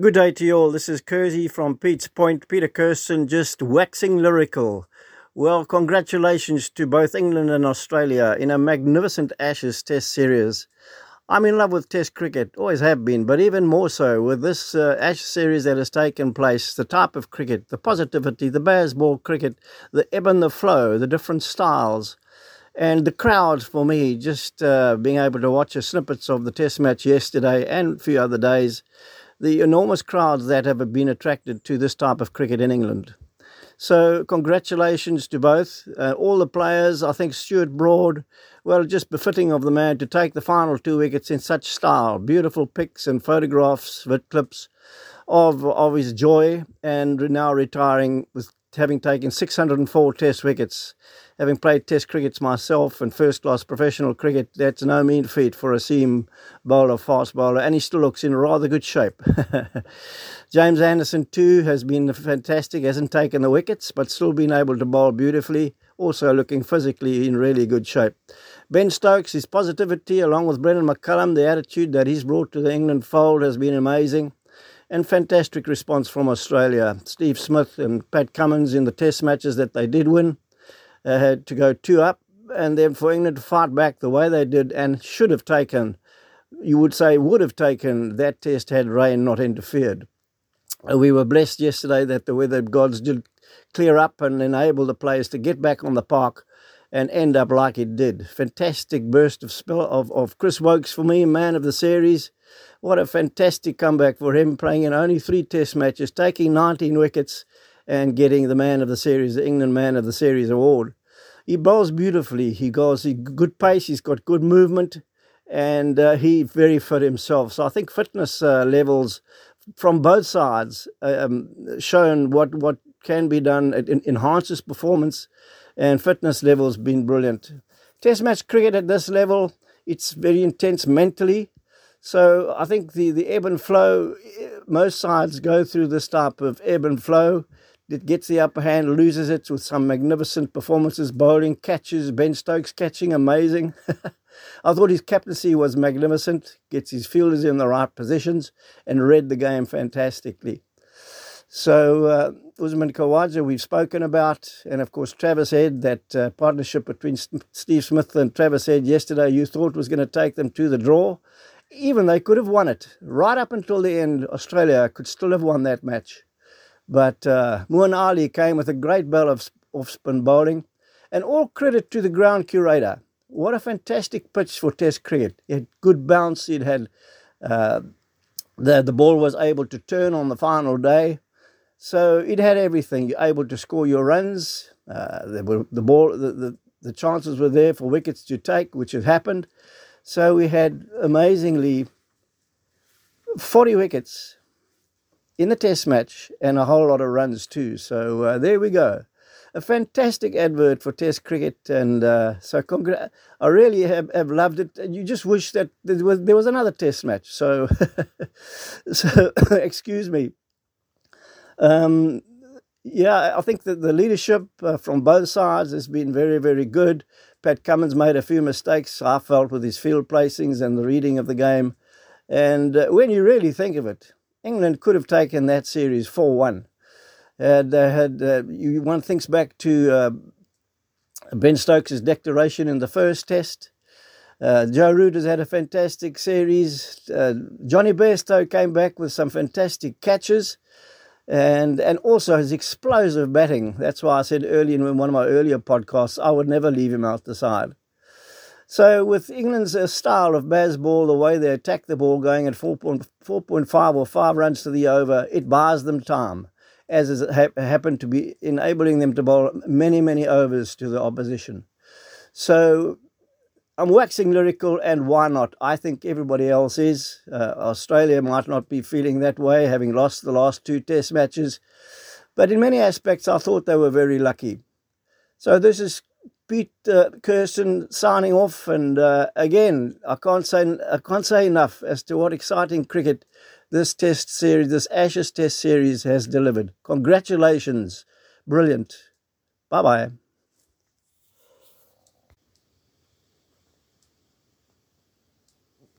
Good day to you all. This is Kersey from Pete's Point. Peter Kirsten just waxing lyrical. Well, congratulations to both England and Australia in a magnificent Ashes Test series. I'm in love with Test cricket, always have been, but even more so with this uh, Ashes series that has taken place. The type of cricket, the positivity, the Bazball cricket, the ebb and the flow, the different styles, and the crowds for me. Just uh, being able to watch a snippets of the Test match yesterday and a few other days, the enormous crowds that have been attracted to this type of cricket in England. So, congratulations to both, uh, all the players. I think Stuart Broad, well, just befitting of the man to take the final two wickets in such style. Beautiful pics and photographs, vid clips of, of his joy, and now retiring with having taken 604 Test wickets having played Test crickets myself and first class professional cricket, that's no mean feat for a seam bowler, fast bowler, and he still looks in rather good shape. James Anderson, too, has been fantastic, hasn't taken the wickets, but still been able to bowl beautifully, also looking physically in really good shape. Ben Stokes, his positivity, along with Brendon McCullum, the attitude that he's brought to the England fold has been amazing and fantastic response from Australia. Steve Smith and Pat Cummins in the test matches that they did win uh, had to go two up, and then for England to fight back the way they did and should have taken, you would say, would have taken that test had rain not interfered. Uh, we were blessed yesterday that the weather gods did clear up and enable the players to get back on the park and end up like it did. Fantastic burst of spell of, of Chris Woakes for me, man of the series. What a fantastic comeback for him, playing in only three test matches, taking 19 wickets and getting the Man of the Series, the England Man of the Series award. He bowls beautifully. He goes he good pace. He's got good movement, and uh, he very fit himself. So I think fitness uh, levels from both sides um, shown what what can be done. It enhances performance, and fitness levels been brilliant. Test match cricket at this level, it's very intense mentally. So I think the, the ebb and flow, eh, most sides go through this type of ebb and flow that gets the upper hand, loses it with some magnificent performances, bowling, catches, Ben Stokes catching, amazing. I thought his captaincy was magnificent, gets his fielders in the right positions, and read the game fantastically. So, uh, Usman Khawaja, we've spoken about, and of course, Travis Head, that uh, partnership between Steve Smith and Travis Head yesterday, you thought was going to take them to the draw. Even they could have won it. Right up until the end, Australia could still have won that match. But uh, Moeen Ali came with a great bell of off-spin bowling, and all credit to the ground curator. What a fantastic pitch for Test cricket! It had good bounce. It had uh, the the ball was able to turn on the final day, so it had everything. You're able to score your runs. Uh, the, the ball, the, the the chances were there for wickets to take, which had happened. So we had amazingly 40 wickets in the test match and a whole lot of runs too. So uh, there we go. A fantastic advert for Test cricket, and uh, so congra- I really have, have loved it. You just wish that there was there was another Test match. So, so excuse me. Um, yeah, I think that the leadership uh, from both sides has been very, very good. Pat Cummins made a few mistakes, I felt, with his field placings and the reading of the game. And uh, when you really think of it, England could have taken that series 4 1. And they had, uh, you, one thinks back to uh, Ben Stokes' declaration in the first test. Uh, Joe Root has had a fantastic series. Uh, Jonny Bairstow came back with some fantastic catches and and also his explosive batting. That's why I said earlier in one of my earlier podcasts, I would never leave him out the side. So with England's uh, style of Bazball, the way they attack the ball going at 4.5 or 5 runs to the over, it buys them time, as it ha- happened to be enabling them to bowl many, many overs to the opposition. So I'm waxing lyrical, and why not? I think everybody else is. Uh, Australia might not be feeling that way, having lost the last two test matches. But in many aspects, I thought they were very lucky. So this is Pete uh, Kirsten signing off, and uh, again, I can't say I can't say enough as to what exciting cricket this Test series, this Ashes Test series, has delivered. Congratulations, brilliant. Bye bye.